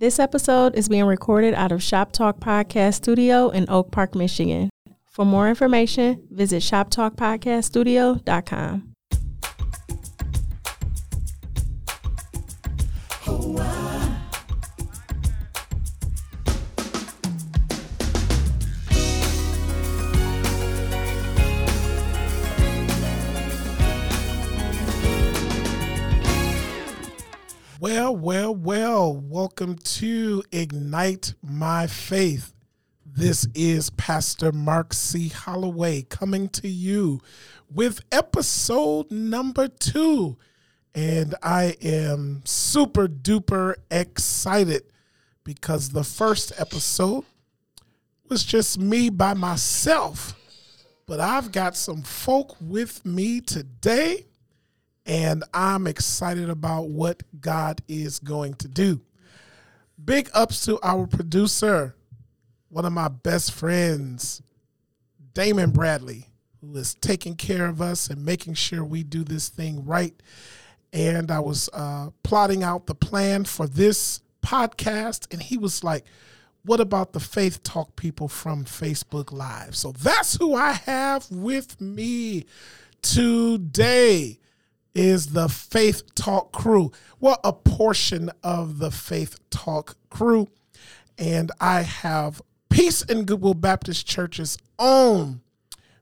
This episode is being recorded out of Shop Talk Podcast Studio in Oak Park, Michigan. For more information, visit shoptalkpodcaststudio.com. Well, welcome to Ignite My Faith. This is Pastor Mark C. Holloway coming to you with episode number two. And I am super duper excited because the first episode was just me by myself. But I've got some folk with me today and I'm excited about what God is going to do. Big ups to our producer, one of my best friends, Damon Bradley, who is taking care of us and making sure we do this thing right. And I was uh, plotting out the plan for this podcast, and he was like, what about the Faith Talk people from Facebook Live? So that's who I have with me today is the Faith Talk crew. Well, a portion of the Faith Talk crew. And I have Peace and Goodwill Baptist Church's own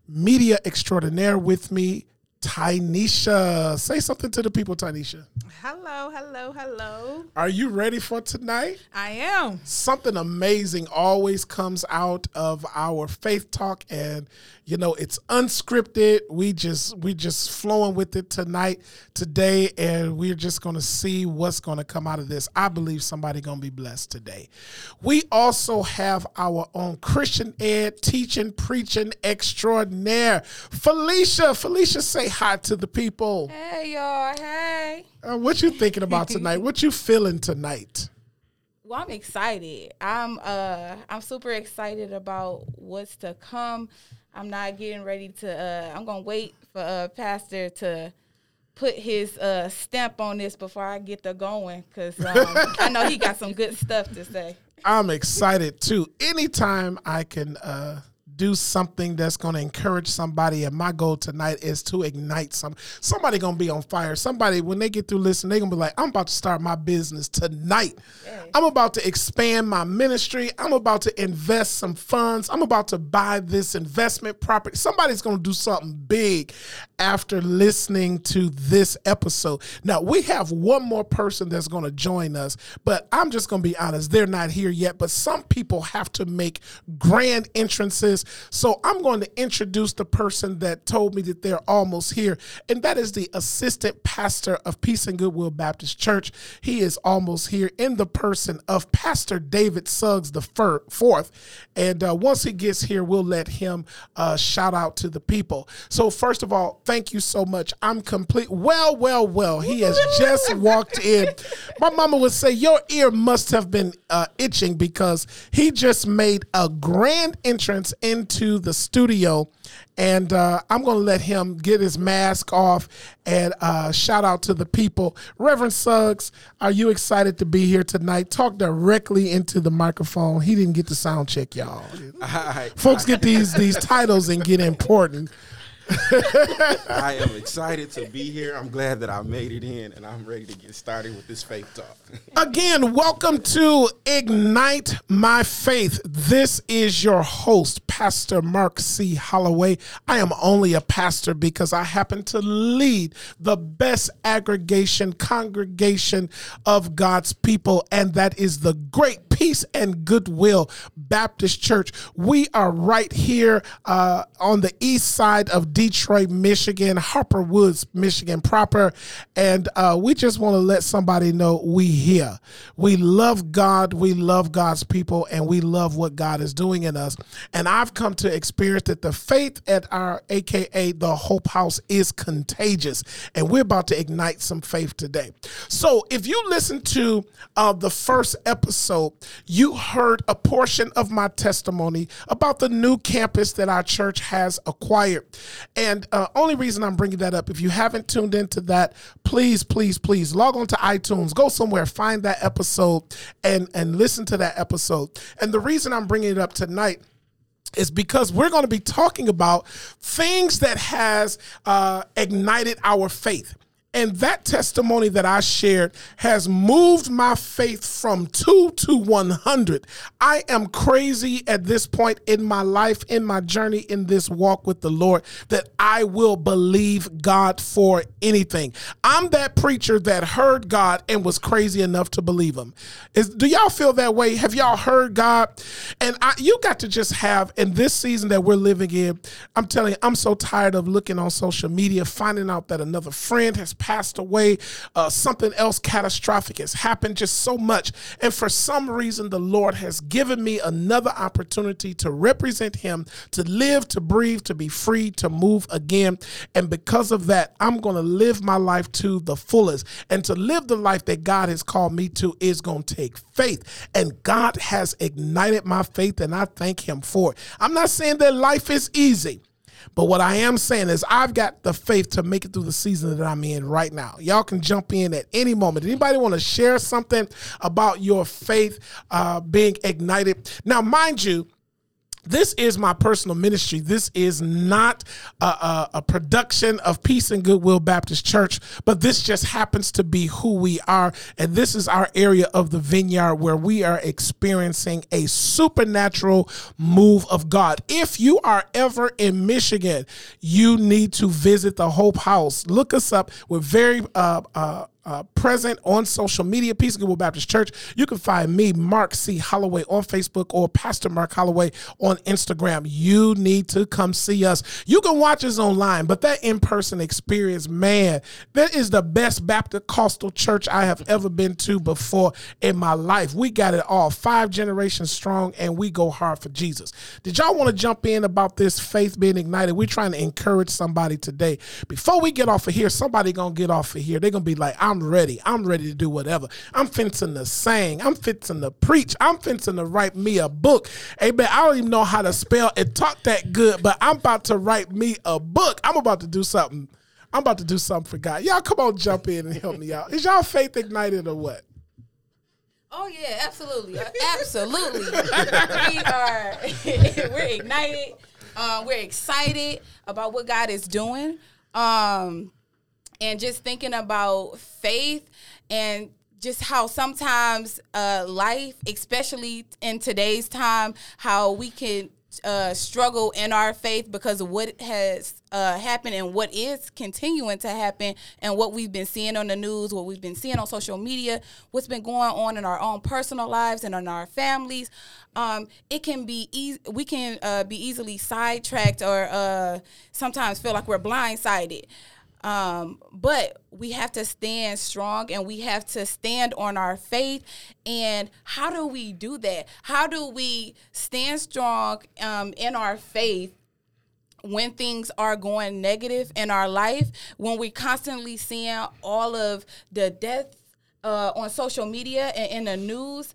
media extraordinaire with me, Tynesha. Say something to the people, Tynesha. Hello, hello, hello. Are you ready for tonight? I am. Something amazing always comes out of our faith talk and you know it's unscripted. We just we just flowing with it tonight, today, and we're just gonna see what's gonna come out of this. I believe somebody gonna be blessed today. We also have our own Christian ed teaching, preaching extraordinaire. Felicia. Felicia, say hi to the people. Hey y'all, hey. Uh, what you thinking about tonight? what you feeling tonight? Well, I'm excited. I'm uh I'm super excited about what's to come. I'm not getting ready to uh I'm going to wait for uh pastor to put his uh stamp on this before I get the going cuz um, I know he got some good stuff to say. I'm excited too. Anytime I can uh do something that's going to encourage somebody and my goal tonight is to ignite some somebody going to be on fire. Somebody when they get through listening they're going to be like i'm about to start my business tonight. I'm about to expand my ministry. I'm about to invest some funds. I'm about to buy this investment property. Somebody's going to do something big after listening to this episode. Now we have one more person that's going to join us but i'm just going to be honest they're not here yet but some people have to make grand entrances so I'm going to introduce the person that told me that they're almost here, and that is the assistant pastor of Peace and Goodwill Baptist Church. He is almost here in the person of Pastor David Suggs the fir- fourth. And uh, once he gets here, we'll let him uh, shout out to the people. So first of all, thank you so much. I'm complete. Well, well, well. He has just walked in. My mama would say your ear must have been uh, itching because he just made a grand entrance into the studio. And uh, I'm going to let him get his mask off and uh, shout out to the people. Reverend Suggs, are you excited to be here tonight? Talk directly into the microphone. He didn't get the sound check, y'all. Folks get these these titles and get important. I am excited to be here. I'm glad that I made it in, and I'm ready to get started with this faith talk. Again, welcome to Ignite My Faith. This is your host, Pastor Mark C. Holloway. I am only a pastor because I happen to lead the best aggregation congregation of God's people, and that is the Great Peace and Goodwill Baptist Church. We are right here uh, on the east side of Detroit, Michigan, Harper Woods, Michigan proper, and uh, we just want to let somebody know we here. We love God, we love God's people, and we love what God is doing in us. And I've come to experience that the faith at our AKA the Hope House is contagious, and we're about to ignite some faith today. So if you listen to uh, the first episode, you heard a portion of my testimony about the new campus that our church has acquired. And uh, only reason I'm bringing that up, if you haven't tuned into that, please, please, please log on to iTunes, go somewhere, find that episode, and and listen to that episode. And the reason I'm bringing it up tonight is because we're going to be talking about things that has uh, ignited our faith and that testimony that I shared has moved my faith from two to 100. I am crazy at this point in my life, in my journey, in this walk with the Lord, that I will believe God for anything. I'm that preacher that heard God and was crazy enough to believe him. Is, do y'all feel that way? Have y'all heard God? And I, you got to just have, in this season that we're living in, I'm telling you, I'm so tired of looking on social media, finding out that another friend has passed away, uh, something else catastrophic has happened, just so much. And for some reason, the Lord has given me another opportunity to represent Him, to live, to breathe, to be free, to move again. And because of that, I'm going to live my life to the fullest. And to live the life that God has called me to is going to take faith. And God has ignited my faith, and I thank Him for it. I'm not saying that life is easy. But what I am saying is I've got the faith to make it through the season that I'm in right now. Y'all can jump in at any moment. Anybody want to share something about your faith uh, being ignited? Now, mind you, this is my personal ministry. This is not a, a, a, production of Peace and Goodwill Baptist Church, but this just happens to be who we are. And this is our area of the vineyard where we are experiencing a supernatural move of God. If you are ever in Michigan, you need to visit the Hope House. Look us up. We're very uh, uh, uh, present on social media, Peace Baptist Church. You can find me, Mark C. Holloway, on Facebook or Pastor Mark Holloway on Instagram. You need to come see us. You can watch us online, but that in person experience, man, that is the best Baptist Costal church I have ever been to before in my life. We got it all, five generations strong, and we go hard for Jesus. Did y'all want to jump in about this faith being ignited? We're trying to encourage somebody today. Before we get off of here, somebody gonna get off of here. They're gonna be like, I'm I'm ready. I'm ready to do whatever. I'm fencing to sing. I'm fencing to preach. I'm fencing to write me a book. Man, I don't even know how to spell and talk that good, but I'm about to write me a book. I'm about to do something. I'm about to do something for God. Y'all come on, jump in and help me out. Is y'all faith ignited or what? Oh yeah, absolutely, uh, absolutely. we are we're ignited. Um, we're excited about what God is doing. Um, and just thinking about faith and just how sometimes uh, life, especially in today's time, how we can uh, struggle in our faith because of what has uh, happened and what is continuing to happen and what we've been seeing on the news, what we've been seeing on social media, what's been going on in our own personal lives and in our families. Um, it can be easy. We can uh, be easily sidetracked or uh, sometimes feel like we're blindsided. Um, but we have to stand strong and we have to stand on our faith. And how do we do that? How do we stand strong um, in our faith? when things are going negative in our life, when we constantly seeing all of the deaths uh, on social media and in the news,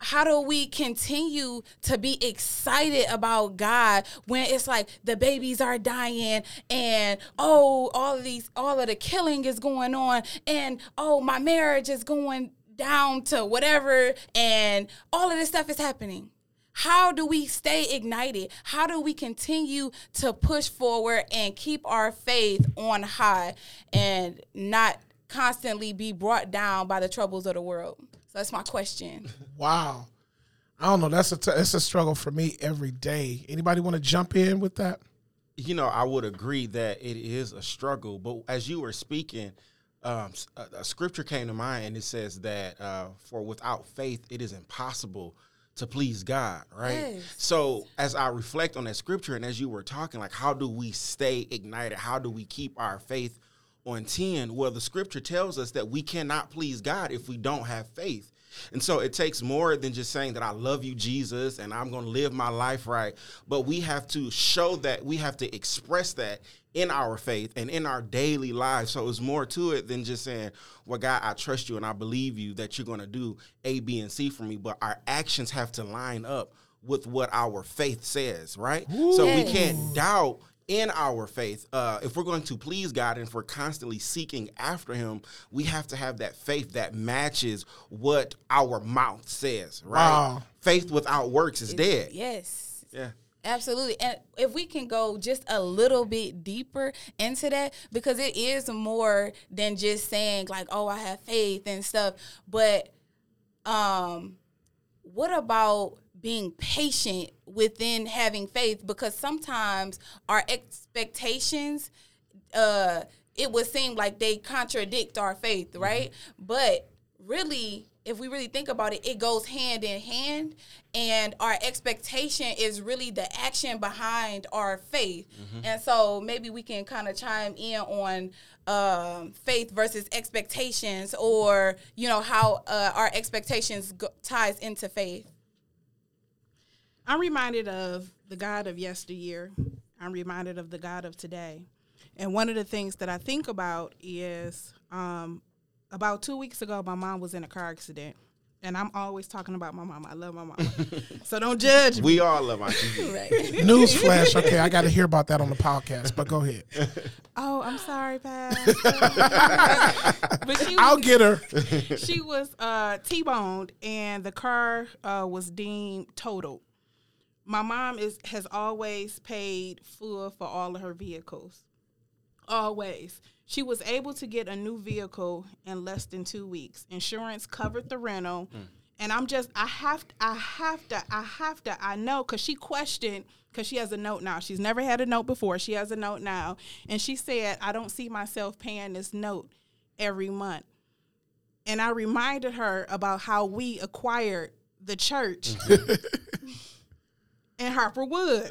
how do we continue to be excited about God when it's like the babies are dying and oh all of these all of the killing is going on and oh my marriage is going down to whatever and all of this stuff is happening? How do we stay ignited? How do we continue to push forward and keep our faith on high and not constantly be brought down by the troubles of the world so that's my question. Wow. I don't know. That's a t- it's a struggle for me every day. Anybody want to jump in with that? You know, I would agree that it is a struggle. But as you were speaking, um, a, a, scripture came to mind, and it says that uh, for without faith, it is impossible to please God, right? Yes. So as I reflect on that scripture, and as you were talking, like, how do we stay ignited? How do we keep our faith on 10 where the scripture tells us that we cannot please God if we don't have faith. And so it takes more than just saying that I love you, Jesus, and I'm going to live my life right. But we have to show that, we have to express that in our faith and in our daily lives. So it's more to it than just saying, Well, God, I trust you and I believe you that you're going to do A, B, and C for me. But our actions have to line up with what our faith says, right? So we can't doubt in our faith. Uh, if we're going to please God and if we're constantly seeking after Him, we have to have that faith that matches what our mouth says, right? Wow. Faith without works is dead. Yes. Yeah. Absolutely. And if we can go just a little bit deeper into that, because it is more than just saying, like, oh, I have faith and stuff. But um, what about being patient within having faith? Because sometimes our expectations, uh, it would seem like they contradict our faith, right? But really, if we really think about it, it goes hand in hand. And our expectation is really the action behind our faith. And so maybe we can kind of chime in on um, faith versus expectations or, you know, how uh, our expectations go- ties into faith. I'm reminded of the God of yesteryear. I'm reminded of the God of today. And one of the things that I think about is um, about two weeks ago, my mom was in a car accident. And I'm always talking about my mom. I love my mom. so don't judge me. We all love our TV. Right. Newsflash. Okay, I got to hear about that on the podcast, but go ahead. Oh, I'm sorry, Pastor. but she I'll get her. she was uh, T-boned, and the car uh, was deemed totaled. My mom is has always paid full for all of her vehicles. Always. She was able to get a new vehicle in less than two weeks. Insurance covered the rental. Hmm. And I'm just, I have, to, I have to, I have to, I know, because she questioned, because she has a note now. She's never had a note before. She has a note now. And she said, I don't see myself paying this note every month. And I reminded her about how we acquired the church in Harper Woods.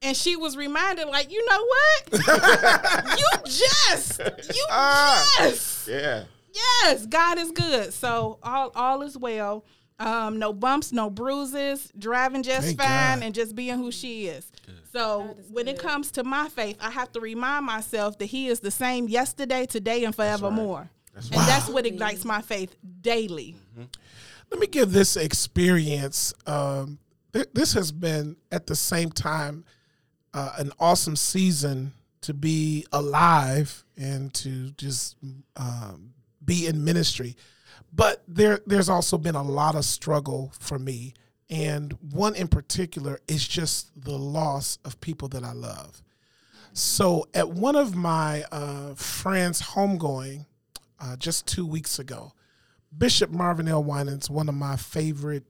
And she was reminded, like, you know what? you just, you Ah. just. Yeah. Yes, God is good. So all all is well. Um, no bumps, no bruises, driving just Thank fine, God. and just being who she is. So when it comes to my faith, I have to remind myself that He is the same yesterday, today, and forevermore. and that's what ignites my faith daily. Let me give this experience. Um, th- this has been at the same time uh, an awesome season to be alive and to just um, be in ministry. But there, there's also been a lot of struggle for me, and one in particular is just the loss of people that I love. So at one of my uh, friends' homegoing uh, just two weeks ago, Bishop Marvin L. Winans, one of my favorite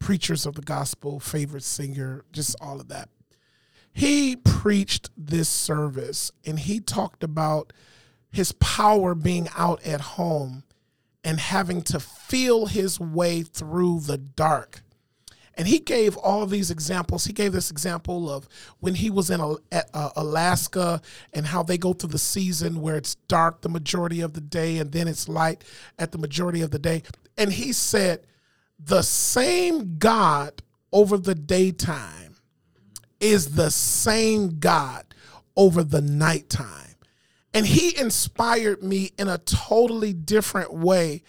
preachers of the gospel, favorite singer, just all of that. He preached this service and he talked about his power being out at home and having to feel his way through the dark. And he gave all these examples. He gave this example of when he was in at, uh, Alaska and how they go through the season where it's dark the majority of the day and then it's light at the majority of the day. And he said, the same God over the daytime is the same God over the nighttime. And he inspired me in a totally different way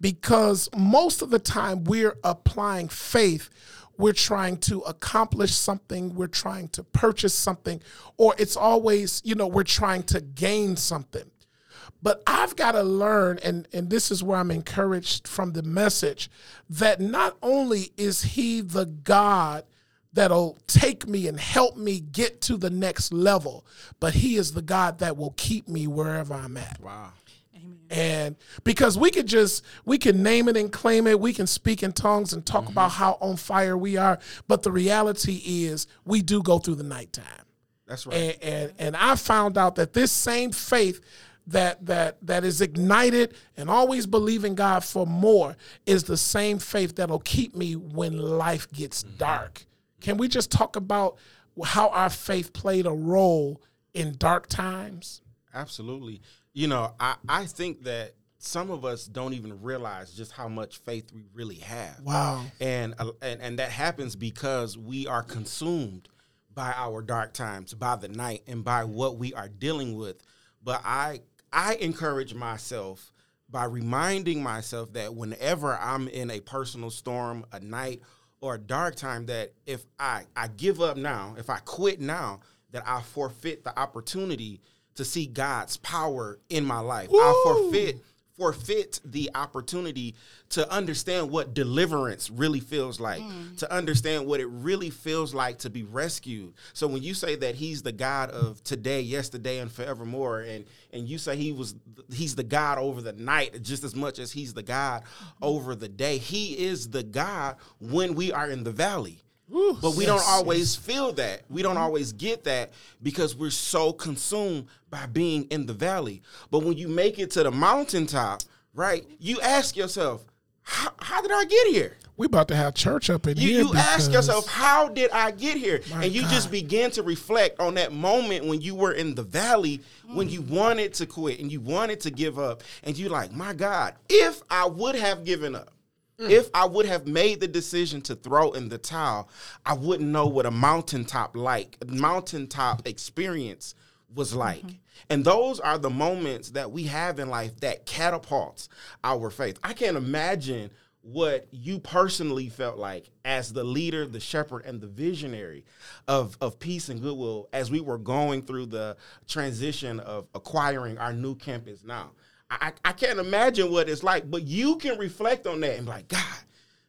because most of the time we're applying faith. We're trying to accomplish something, we're trying to purchase something, or it's always, you know, we're trying to gain something. But I've got to learn, and, and this is where I'm encouraged from the message, that not only is he the God that'll take me and help me get to the next level, but he is the God that will keep me wherever I'm at. Wow. And because we could just we can name it and claim it, we can speak in tongues and talk about mm-hmm. how on fire we are, but the reality is we do go through the nighttime. That's right. And, and and I found out that this same faith that that that is ignited and always believing God for more is the same faith that'll keep me when life gets dark. Can we just talk about how our faith played a role in dark times? Absolutely. You know, I, I think that some of us don't even realize just how much faith we really have. Wow. And uh, and and that happens because we are consumed by our dark times, by the night, and by what we are dealing with. But I I encourage myself by reminding myself that whenever I'm in a personal storm, a night, or a dark time, that if I, I give up now, if I quit now, that I forfeit the opportunity to see God's power in my life. I forfeit forfeit the opportunity to understand what deliverance really feels like, mm. to understand what it really feels like to be rescued. So when you say that he's the God of today, yesterday, and forevermore, and and you say he was he's the God over the night just as much as he's the God mm. over the day, he is the God when we are in the valley. But we don't always feel that. We don't always get that because we're so consumed by being in the valley. But when you make it to the mountaintop, right, you ask yourself, how, how did I get here? We about to have church up in You, here. you ask yourself, how did I get here? And you just begin to reflect on that moment when you were in the valley, when you wanted to quit and you wanted to give up. And you're like, my God, if I would have given up, Mm. if I would have made the decision to throw in the towel, I wouldn't know what a mountaintop like, mountaintop experience was mm-hmm. like. And those are the moments that we have in life that catapults our faith. I can't imagine what you personally felt like as the leader, the shepherd, and the visionary of, of peace and goodwill as we were going through the transition of acquiring our new campus now. I, I can't imagine what it's like, but you can reflect on that and be like, God,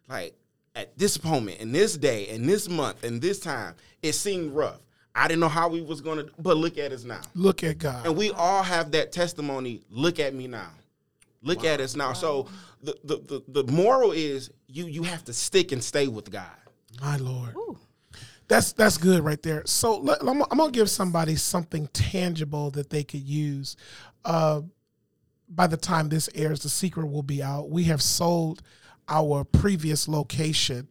like at this moment, in this day, in this month, in this time, it seemed rough. I didn't know how we was gonna, but look at us now. Look at God. And we all have that testimony. Look at me now. Look at us now. So the, the the the moral is you you have to stick and stay with God. My Lord. That's that's good right there. So let, I'm, I'm gonna give somebody something tangible that they could use. Uh, by the time this airs, the secret will be out. We have sold our previous location,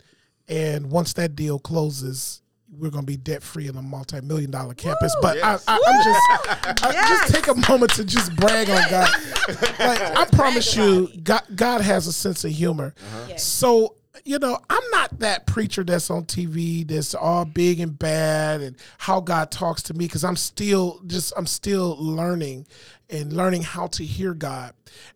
and once that deal closes, we're gonna be debt free in a multi million dollar campus. But Yes. I, I, I'm just I, just take a moment to just brag on God. Like I promise you, God, God has a sense of humor. Yes. So, you know, I'm not that preacher that's on TV that's all big and bad and how God talks to me because I'm still just, I'm still learning and learning how to hear God.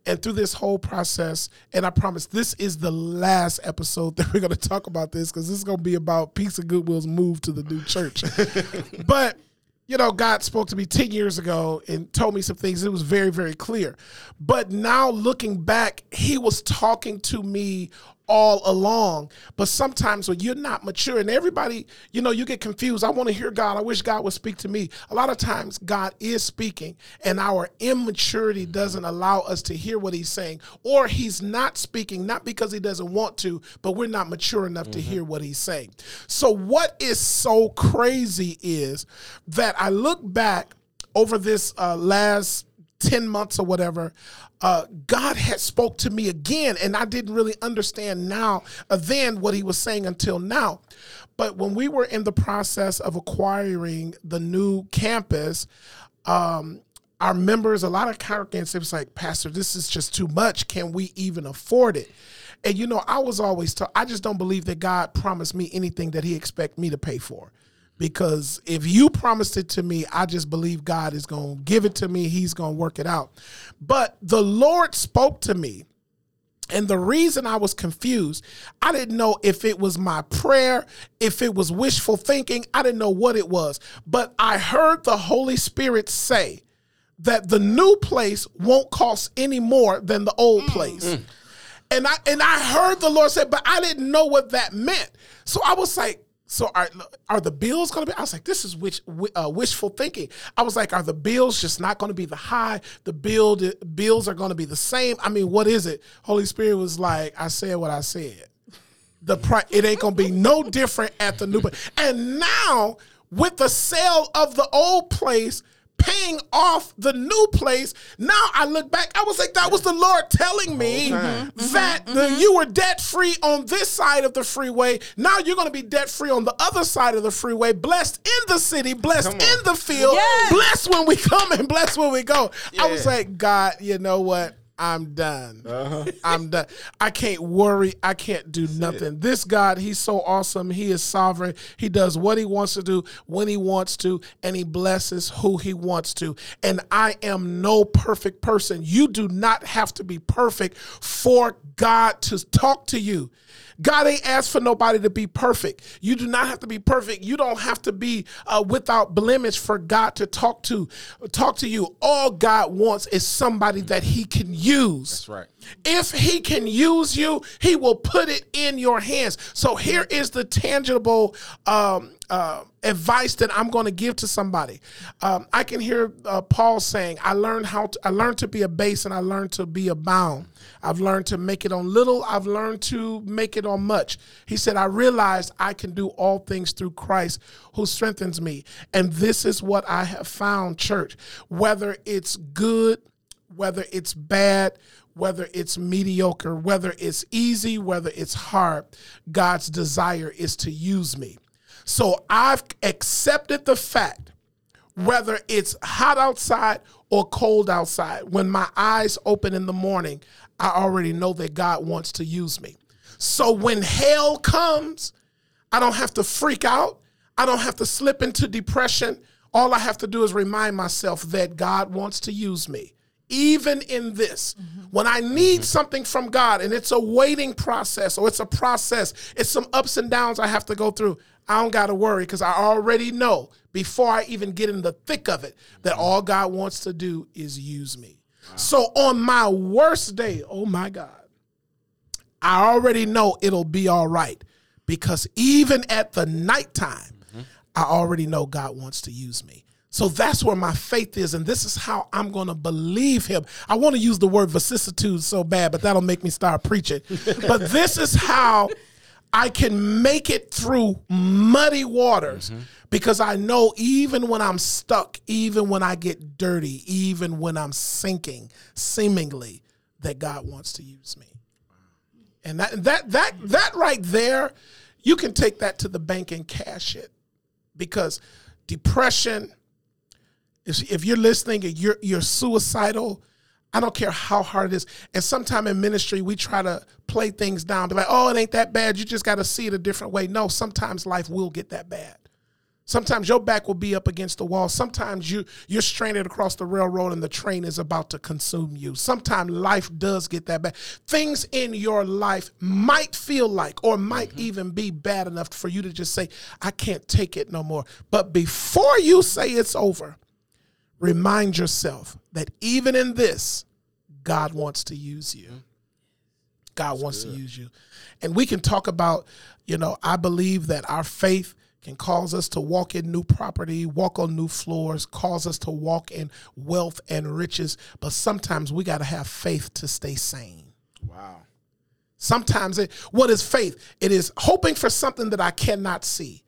And through this whole process, and I promise this is the last episode that we're going to talk about this because this is going to be about Peace and Goodwill's move to the new church. but, you know, God spoke to me 10 years ago and told me some things. It was very, very clear. But now looking back, He was talking to me all along. But sometimes when you're not mature and everybody, you know, you get confused. I want to hear God. I wish God would speak to me. A lot of times God is speaking and our immaturity doesn't allow us to hear what he's saying or he's not speaking not because he doesn't want to, but we're not mature enough to hear what he's saying. So what is so crazy is that I look back over this uh, last 10 months or whatever uh, god had spoke to me again and i didn't really understand now uh, then what he was saying until now. But when we were in the process of acquiring the new campus um, our members a lot of congregants it was like pastor this is just too much. Can we even afford it? And you know i was always taught i just don't believe that god promised me anything that he expect me to pay for because if you promised it to me, I just believe God is going to give it to me. He's going to work it out. But the Lord spoke to me. And the reason I was confused, I didn't know if it was my prayer, if it was wishful thinking. I didn't know what it was. But I heard the Holy Spirit say that the new place won't cost any more than the old mm. place. Mm. And I and I heard the Lord say, but I didn't know what that meant. So I was like, so are are the bills going to be? I was like, this is wish, uh, wishful thinking. I was like, are the bills just not going to be the high? The bill bills are going to be the same. I mean, what is it? Holy Spirit was like, I said what I said. The price it ain't going to be no different at the new place. And now with the sale of the old place, paying off the new place. Now I look back, I was like, that was the Lord telling me time. Mm-hmm. that mm-hmm. the, mm-hmm. you were debt free on this side of the freeway. Now you're going to be debt free on the other side of the freeway. Blessed in the city, blessed in the field, Yes. blessed when we come and blessed when we go. I was like, God, you know what? I'm done. Uh-huh. I'm done. I can't worry. I can't do nothing. This God, He's so awesome. He is sovereign. He does what He wants to do when He wants to, and He blesses who He wants to. And I am no perfect person. You do not have to be perfect for God to talk to you. God ain't asked for nobody to be perfect. You do not have to be perfect. You don't have to be uh, without blemish for God to talk to talk to you. All God wants is somebody that He can use. That's right. If he can use you, he will put it in your hands. So here is the tangible um, uh, advice that I'm going to give to somebody. Um, I can hear uh, Paul saying, "I learned how to, I learned to be a base, and I learned to be abound. I've learned to make it on little. I've learned to make it on much." He said, "I realized I can do all things through Christ who strengthens me." And this is what I have found, church. Whether it's good whether it's bad, whether it's mediocre, whether it's easy, whether it's hard, God's desire is to use me. So I've accepted the fact, whether it's hot outside or cold outside, when my eyes open in the morning, I already know that God wants to use me. So when hell comes, I don't have to freak out. I don't have to slip into depression. All I have to do is remind myself that God wants to use me. Even in this, when I need mm-hmm. something from God and it's a waiting process or it's a process, it's some ups and downs I have to go through, I don't got to worry because I already know before I even get in the thick of it that mm-hmm. all God wants to do is use me. So on my worst day, oh my God, I already know it'll be all right because even at the nighttime, mm-hmm. I already know God wants to use me. So that's where my faith is, and this is how I'm going to believe Him. I want to use the word vicissitude so bad, but that'll make me start preaching. but this is how I can make it through muddy waters mm-hmm. because I know even when I'm stuck, even when I get dirty, even when I'm sinking, seemingly, that God wants to use me. And that that that that right there, you can take that to the bank and cash it. Because depression, if, if you're listening and you're you're suicidal, I don't care how hard it is. And sometime in ministry, we try to play things down, be like, oh, it ain't that bad. You just got to see it a different way. No, sometimes life will get that bad. Sometimes your back will be up against the wall. Sometimes you you're stranded across the railroad and the train is about to consume you. Sometimes life does get that bad. Things in your life might feel like or might mm-hmm. even be bad enough for you to just say, I can't take it no more. But before you say it's over, remind yourself that even in this, God wants to use you. Mm-hmm. God wants to use you. And we can talk about, you know, I believe that our faith can cause us to walk in new property, walk on new floors, cause us to walk in wealth and riches. But sometimes we got to have faith to stay sane. Wow. Sometimes it, what is faith? It is hoping for something that I cannot see.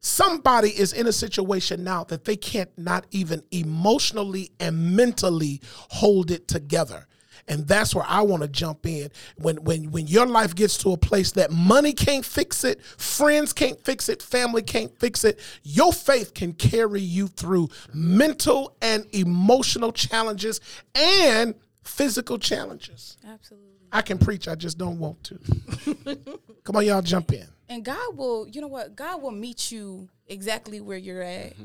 Somebody is in a situation now that they can't not even emotionally and mentally hold it together. And that's where I want to jump in. When when when your life gets to a place that money can't fix it, friends can't fix it, family can't fix it, your faith can carry you through mental and emotional challenges and physical challenges. Absolutely. I can preach, I just don't want to. Come on, y'all jump in. And God will, you know what? God will meet you exactly where you're at. Mm-hmm.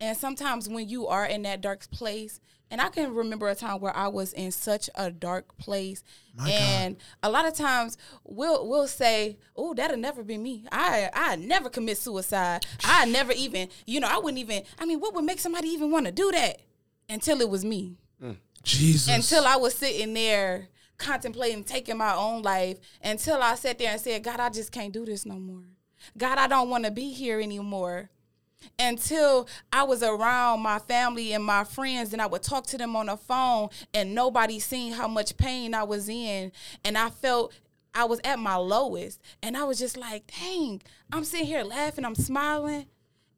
And sometimes when you are in that dark place, and I can remember a time where I was in such a dark place, and a lot of times we'll we'll say, "Oh, that'll never be me. I I never commit suicide. I never even, you know, I wouldn't even. I mean, what would make somebody even want to do that?" Until it was me mm. Jesus. until I was sitting there contemplating taking my own life until I sat there and said, God, I just can't do this no more. God, I don't want to be here anymore. Until I was around my family and my friends and I would talk to them on the phone and nobody seen how much pain I was in. And I felt I was at my lowest. And I was just like, dang, I'm sitting here laughing, I'm smiling,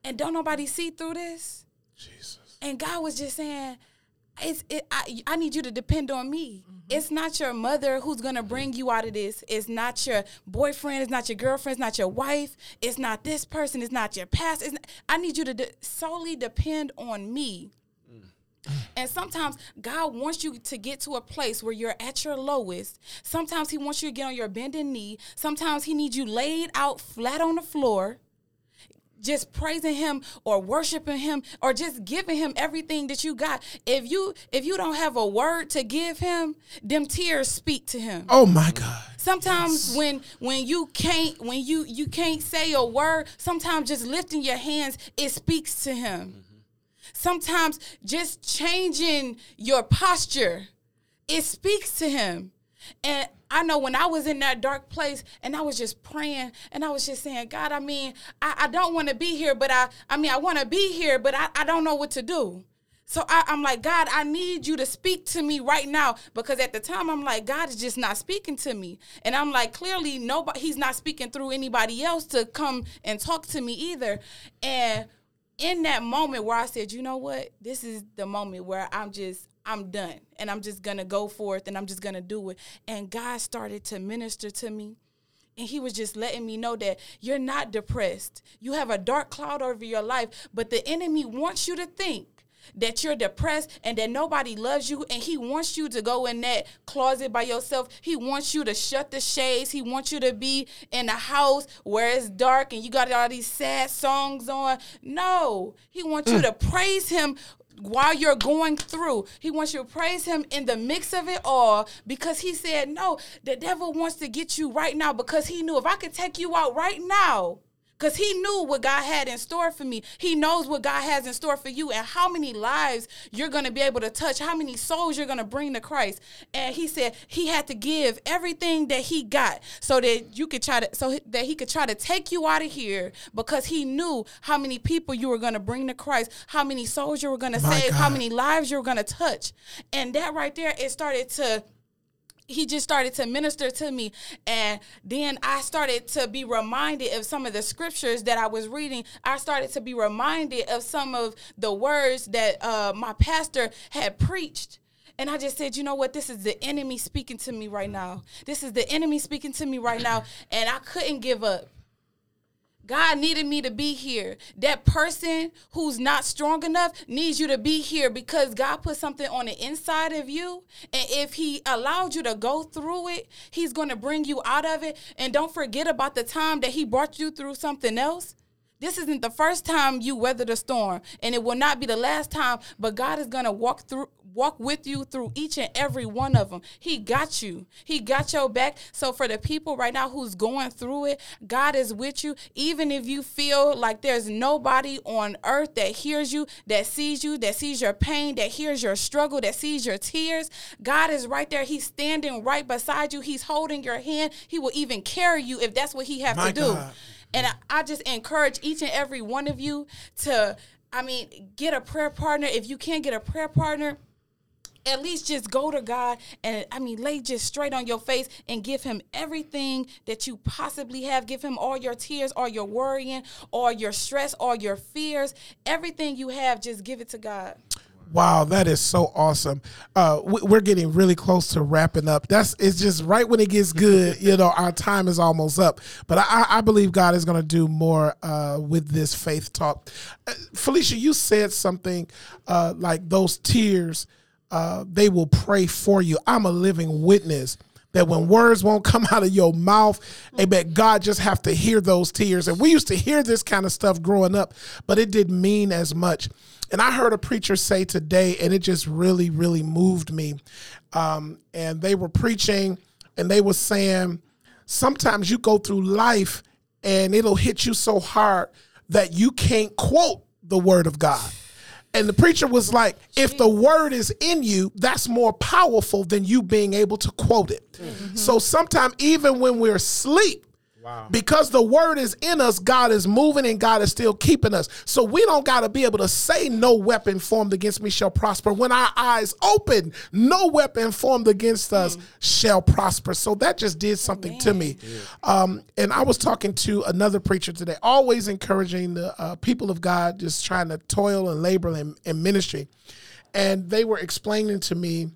and don't nobody see through this? Jesus. And God was just saying, it's it, I, I need you to depend on me. Mm-hmm. It's not your mother who's gonna mm-hmm. bring you out of this. It's not your boyfriend. It's not your girlfriend. It's not your wife. It's not this person. It's not your past. It's not, I need you to de- solely depend on me. Mm. And sometimes God wants you to get to a place where you're at your lowest. Sometimes He wants you to get on your bending knee. Sometimes He needs you laid out flat on the floor just praising him or worshiping him or just giving him everything that you got. If you if you don't have a word to give him them tears speak to him. Oh my God. sometimes when when you can't when you you can't say a word sometimes just lifting your hands it speaks to him. Sometimes just changing your posture it speaks to him. And I know when I was in that dark place and I was just praying and I was just saying, God, I mean, I, I don't want to be here, but I I mean I want to be here, but I, I don't know what to do. So I, I'm like, God, I need you to speak to me right now because at the time I'm like, God is just not speaking to me, and I'm like, clearly nobody, He's not speaking through anybody else to come and talk to me either. And in that moment where I said, you know what, this is the moment where I'm just, I'm done, and I'm just gonna go forth, and I'm just gonna do it. And God started to minister to me. And he was just letting me know that you're not depressed. You have a dark cloud over your life, but the enemy wants you to think that you're depressed and that nobody loves you and he wants you to go in that closet by yourself he wants you to shut the shades he wants you to be in a house where it's dark and you got all these sad songs on no he wants you mm. to praise him while you're going through. He wants you to praise him in the mix of it all because he said, No, the devil wants to get you right now because he knew if I could take you out right now, because he knew what God had in store for me. He knows what God has in store for you and how many lives you're going to be able to touch, how many souls you're going to bring to Christ. And he said he had to give everything that he got so that you could try to so that he could try to take you out of here because he knew how many people you were going to bring to Christ, how many souls you were going to save, how many lives you were going to touch. And that right there it started to he just started to minister to me and then i started to be reminded of some of the scriptures that i was reading i started to be reminded of some of the words that uh, my pastor had preached and I just said, you know what? This is the enemy speaking to me right now. This is the enemy speaking to me right now. And I couldn't give up. God needed me to be here. That person who's not strong enough needs you to be here because God put something on the inside of you. And if He allowed you to go through it, He's going to bring you out of it. And don't forget about the time that He brought you through something else. This isn't the first time you weathered a storm, and it will not be the last time. But God is gonna walk through, walk with you through each and every one of them. He got you. He got your back. So for the people right now who's going through it, God is with you. Even if you feel like there's nobody on earth that hears you, that sees you, that sees your pain, that hears your struggle, that sees your tears, God is right there. He's standing right beside you. He's holding your hand. He will even carry you if that's what He has to do. God. And I, I just encourage each and every one of you to, I mean, get a prayer partner. If you can't get a prayer partner, at least just go to God and I mean lay just straight on your face and give him everything that you possibly have. Give him all your tears, all your worrying, all your stress, all your fears, everything you have, just give it to God. Wow, that is so awesome. Uh, we- we're getting really close to wrapping up. That's it's just right when it gets good. You know, our time is almost up. But I, I believe God is going to do more uh, with this faith talk. Uh, Felicia, you said something uh, like those tears. Uh, they will pray for you. I'm a living witness that when words won't come out of your mouth, amen, God just have to hear those tears. And we used to hear this kind of stuff growing up, but it didn't mean as much. And I heard a preacher say today, and it just really, really moved me. Um, and they were preaching, and they were saying, sometimes you go through life and it'll hit you so hard that you can't quote the word of God. And the preacher was like, if the word is in you, that's more powerful than you being able to quote it. Mm-hmm. So sometimes, even when we're asleep, Wow. Because the word is in us, God is moving and God is still keeping us. So we don't got to be able to say, No weapon formed against me shall prosper. When our eyes open, no weapon formed against us shall prosper. So that just did something to me. Um, and I was talking to another preacher today, always encouraging the uh, people of God, just trying to toil and labor in, in ministry. And they were explaining to me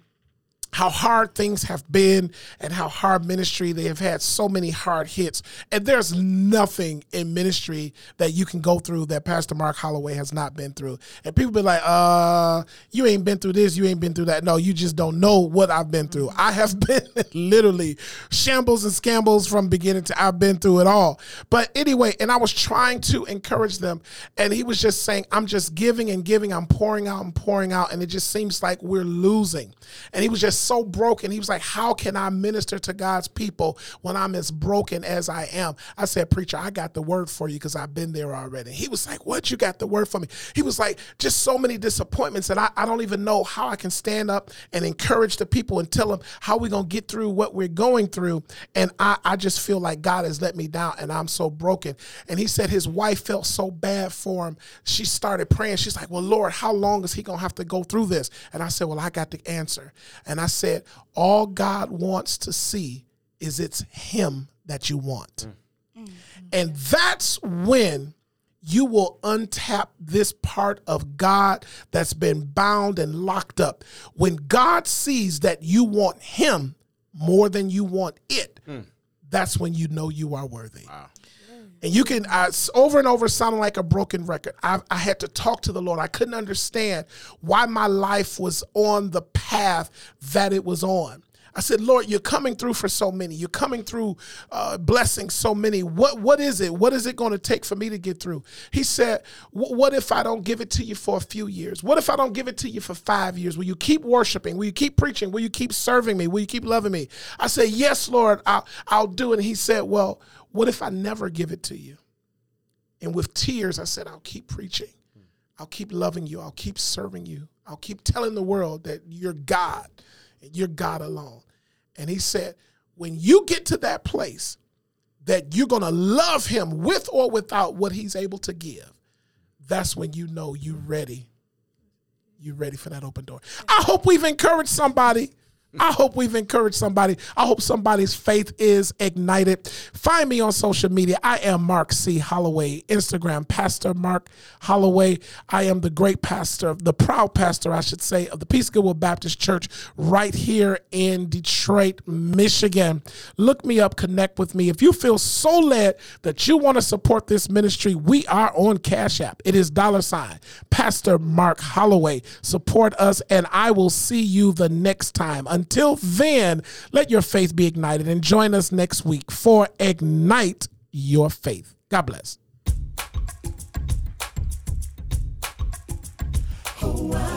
how hard things have been and how hard ministry they have had so many hard hits. And there's nothing in ministry that you can go through that pastor mark holloway has not been through. And people be like uh you ain't been through this you ain't been through that. No you just don't know what i've been through. I have been literally shambles and scambles from beginning to i've been through it all. But anyway and i was trying to encourage them and he was just saying i'm just giving and giving i'm pouring out and pouring out and it just seems like we're losing. And he was just so broken. He was like, How can I minister to God's people when I'm as broken as I am? I said, Preacher, I got the word for you because I've been there already. He was like, What? You got the word for me? He was like, Just so many disappointments. that I, I don't even know how I can stand up and encourage the people and tell them how we're going to get through what we're going through. And I, I just feel like God has let me down and I'm so broken. And he said his wife felt so bad for him. She started praying. She's like, Well, Lord, how long is he going to have to go through this? And I said, Well, I got the answer. And I said, All God wants to see is it's Him that you want. Mm. Mm-hmm. And that's when you will untap this part of God that's been bound and locked up. When God sees that you want Him more than you want it, mm. that's when you know you are worthy. And you can, I, over and over, sounding like a broken record. I, I had to talk to the Lord. I couldn't understand why my life was on the path that it was on. I said, Lord, you're coming through for so many. You're coming through uh, blessing so many. What what is it? What is it going to take for me to get through? He said, What if I don't give it to you for a few years? What if I don't give it to you for five years? Will you keep worshiping? Will you keep preaching? Will you keep serving me? Will you keep loving me? I said, Yes, Lord, I'll, I'll do it. And he said, Well, what if I never give it to you? And with tears, I said, I'll keep preaching. I'll keep loving you. I'll keep serving you. I'll keep telling the world that you're God and you're God alone. And he said, when you get to that place that you're going to love him with or without what he's able to give, that's when you know you're ready. You're ready for that open door. I hope we've encouraged somebody. I hope we've encouraged somebody. I hope somebody's faith is ignited. Find me on social media. I am Mark C. Holloway. Instagram, Pastor Mark Holloway. I am the great pastor, the proud pastor, I should say, of the Peace Goodwill Baptist Church right here in Detroit, Michigan. Look me up, connect with me. If you feel so led that you want to support this ministry, we are on Cash App. It is dollar sign Pastor Mark Holloway. Support us, and I will see you the next time. Until then, let your faith be ignited and join us next week for Ignite Your Faith. God bless. Oh, wow.